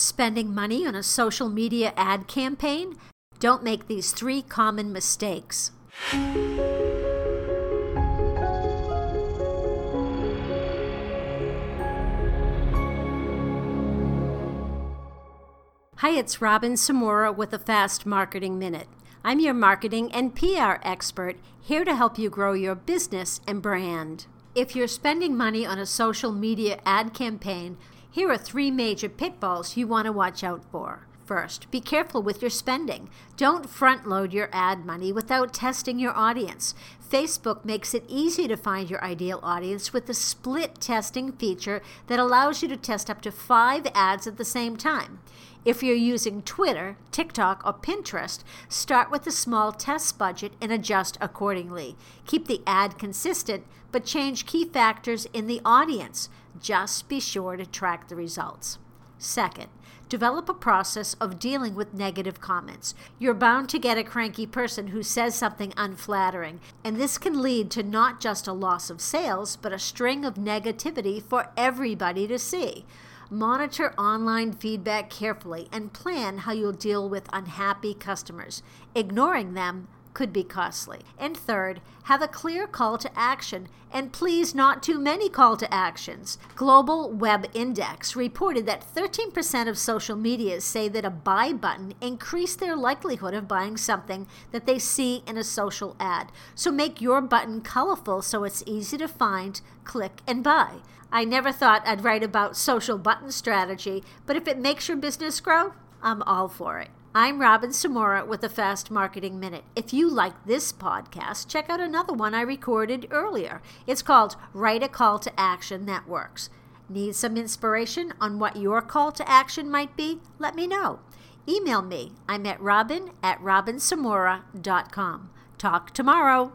Spending money on a social media ad campaign? Don't make these three common mistakes. Hi, it's Robin Samora with a Fast Marketing Minute. I'm your marketing and PR expert here to help you grow your business and brand. If you're spending money on a social media ad campaign, here are three major pitfalls you want to watch out for. First, be careful with your spending. Don't front load your ad money without testing your audience. Facebook makes it easy to find your ideal audience with the split testing feature that allows you to test up to five ads at the same time. If you're using Twitter, TikTok, or Pinterest, start with a small test budget and adjust accordingly. Keep the ad consistent, but change key factors in the audience. Just be sure to track the results. Second, develop a process of dealing with negative comments. You're bound to get a cranky person who says something unflattering, and this can lead to not just a loss of sales, but a string of negativity for everybody to see. Monitor online feedback carefully and plan how you'll deal with unhappy customers. Ignoring them could be costly. And third, have a clear call to action, and please not too many call to actions. Global Web Index reported that 13% of social medias say that a buy button increased their likelihood of buying something that they see in a social ad. So make your button colorful so it's easy to find, click, and buy. I never thought I'd write about social button strategy, but if it makes your business grow, I'm all for it. I'm Robin Samora with the Fast Marketing Minute. If you like this podcast, check out another one I recorded earlier. It's called Write a Call to Action That Works. Need some inspiration on what your call to action might be? Let me know. Email me. I'm at robin at robinsamora.com. Talk tomorrow.